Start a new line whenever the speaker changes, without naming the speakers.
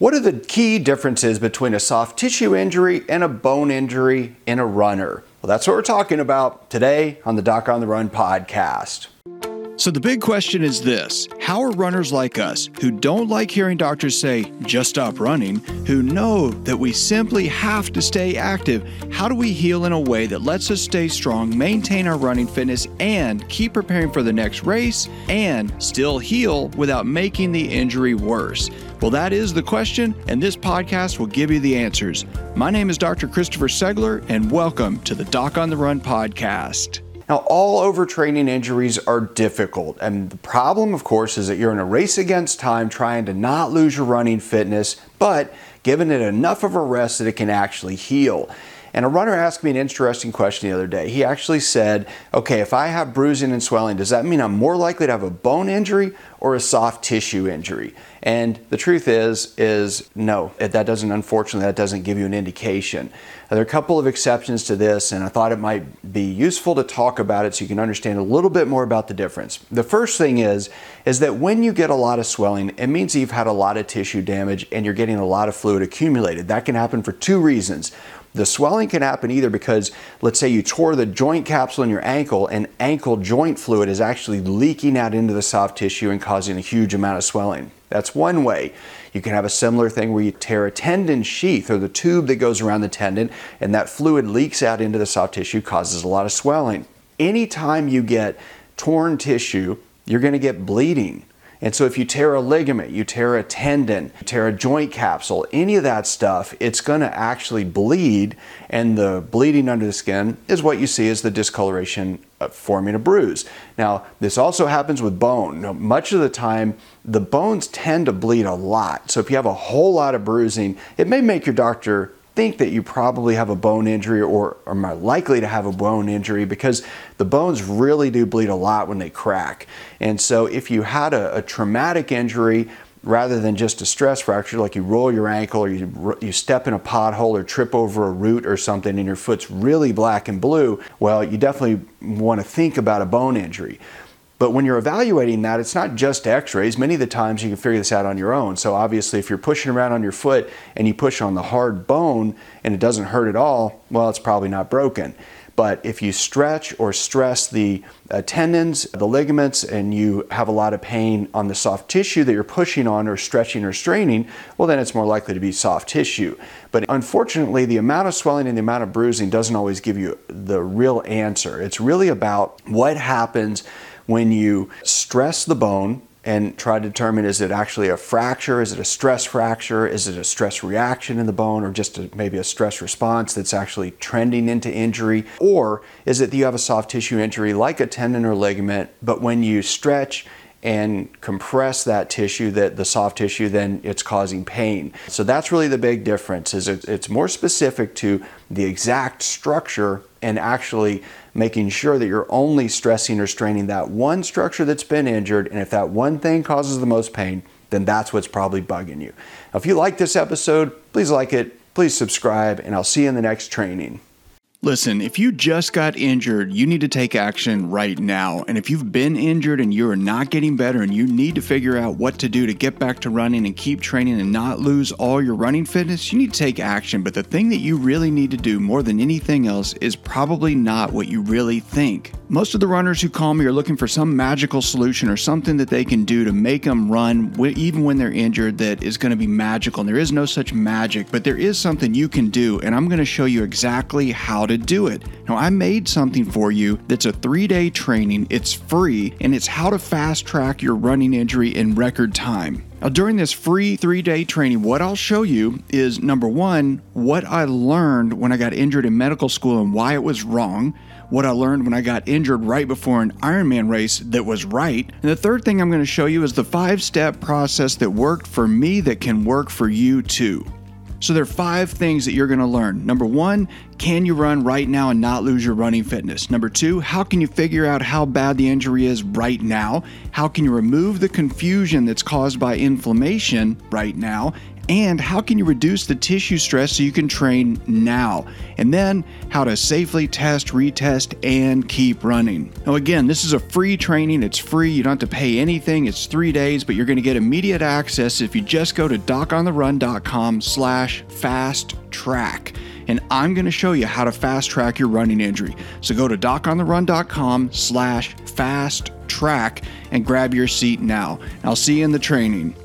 What are the key differences between a soft tissue injury and a bone injury in a runner? Well, that's what we're talking about today on the Doc on the Run podcast.
So, the big question is this How are runners like us, who don't like hearing doctors say, just stop running, who know that we simply have to stay active, how do we heal in a way that lets us stay strong, maintain our running fitness, and keep preparing for the next race, and still heal without making the injury worse? Well, that is the question, and this podcast will give you the answers. My name is Dr. Christopher Segler, and welcome to the Doc on the Run podcast.
Now, all overtraining injuries are difficult, and the problem, of course, is that you're in a race against time trying to not lose your running fitness, but giving it enough of a rest that it can actually heal. And a runner asked me an interesting question the other day. He actually said, Okay, if I have bruising and swelling, does that mean I'm more likely to have a bone injury or a soft tissue injury? And the truth is, is no, that doesn't, unfortunately, that doesn't give you an indication. There are a couple of exceptions to this, and I thought it might be useful to talk about it so you can understand a little bit more about the difference. The first thing is, is that when you get a lot of swelling, it means you've had a lot of tissue damage and you're getting a lot of fluid accumulated. That can happen for two reasons. The swelling can happen either because, let's say, you tore the joint capsule in your ankle and ankle joint fluid is actually leaking out into the soft tissue and causing a huge amount of swelling. That's one way. You can have a similar thing where you tear a tendon sheath or the tube that goes around the tendon and that fluid leaks out into the soft tissue, causes a lot of swelling. Anytime you get torn tissue, you're going to get bleeding. And so if you tear a ligament, you tear a tendon, you tear a joint capsule, any of that stuff, it's going to actually bleed. And the bleeding under the skin is what you see as the discoloration uh, forming a bruise. Now, this also happens with bone. Now, much of the time, the bones tend to bleed a lot. So if you have a whole lot of bruising, it may make your doctor think that you probably have a bone injury or are likely to have a bone injury because the bones really do bleed a lot when they crack. And so if you had a, a traumatic injury, rather than just a stress fracture, like you roll your ankle or you, you step in a pothole or trip over a root or something and your foot's really black and blue, well, you definitely want to think about a bone injury. But when you're evaluating that, it's not just x-rays. Many of the times you can figure this out on your own. So obviously if you're pushing around on your foot and you push on the hard bone and it doesn't hurt at all, well, it's probably not broken. But if you stretch or stress the uh, tendons, the ligaments, and you have a lot of pain on the soft tissue that you're pushing on or stretching or straining, well, then it's more likely to be soft tissue. But unfortunately, the amount of swelling and the amount of bruising doesn't always give you the real answer. It's really about what happens when you stress the bone and try to determine is it actually a fracture, is it a stress fracture, is it a stress reaction in the bone, or just a, maybe a stress response that's actually trending into injury, or is it that you have a soft tissue injury like a tendon or ligament, but when you stretch and compress that tissue that the soft tissue then it's causing pain so that's really the big difference is it's more specific to the exact structure and actually making sure that you're only stressing or straining that one structure that's been injured. And if that one thing causes the most pain, then that's what's probably bugging you. If you like this episode, please like it, please subscribe, and I'll see you in the next training.
Listen, if you just got injured, you need to take action right now. And if you've been injured and you are not getting better and you need to figure out what to do to get back to running and keep training and not lose all your running fitness, you need to take action. But the thing that you really need to do more than anything else is probably not what you really think. Most of the runners who call me are looking for some magical solution or something that they can do to make them run even when they're injured that is going to be magical. And there is no such magic, but there is something you can do. And I'm going to show you exactly how to do it. Now, I made something for you that's a three day training, it's free, and it's how to fast track your running injury in record time. Now, during this free three day training, what I'll show you is number one, what I learned when I got injured in medical school and why it was wrong what I learned when I got injured right before an Ironman race that was right. And the third thing I'm going to show you is the five step process that worked for me that can work for you too. So there are five things that you're going to learn. Number one, can you run right now and not lose your running fitness? Number two, how can you figure out how bad the injury is right now? How can you remove the confusion that's caused by inflammation right now? And how can you reduce the tissue stress so you can train now, and then how to safely test, retest, and keep running. Now, again, this is a free training. It's free. You don't have to pay anything. It's three days, but you're going to get immediate access if you just go to docontherun.com slash fast track and I'm going to show you how to fast track your running injury. So go to docontherun.com slash fast track and grab your seat now. I'll see you in the training.